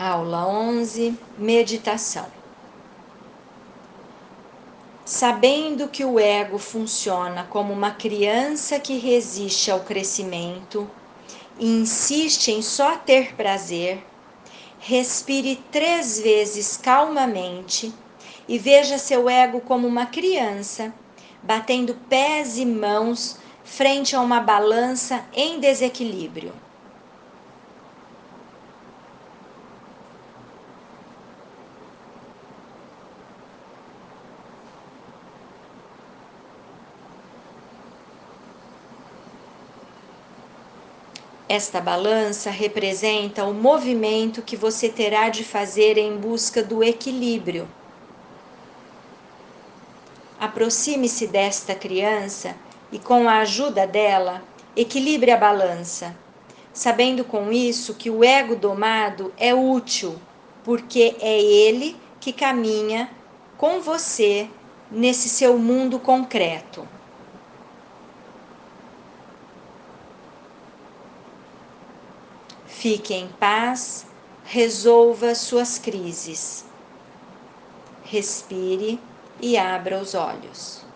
Aula 11 Meditação. Sabendo que o ego funciona como uma criança que resiste ao crescimento e insiste em só ter prazer, respire três vezes calmamente e veja seu ego como uma criança, batendo pés e mãos frente a uma balança em desequilíbrio. Esta balança representa o movimento que você terá de fazer em busca do equilíbrio. Aproxime-se desta criança e, com a ajuda dela, equilibre a balança, sabendo com isso que o ego domado é útil, porque é ele que caminha com você nesse seu mundo concreto. Fique em paz, resolva suas crises. Respire e abra os olhos.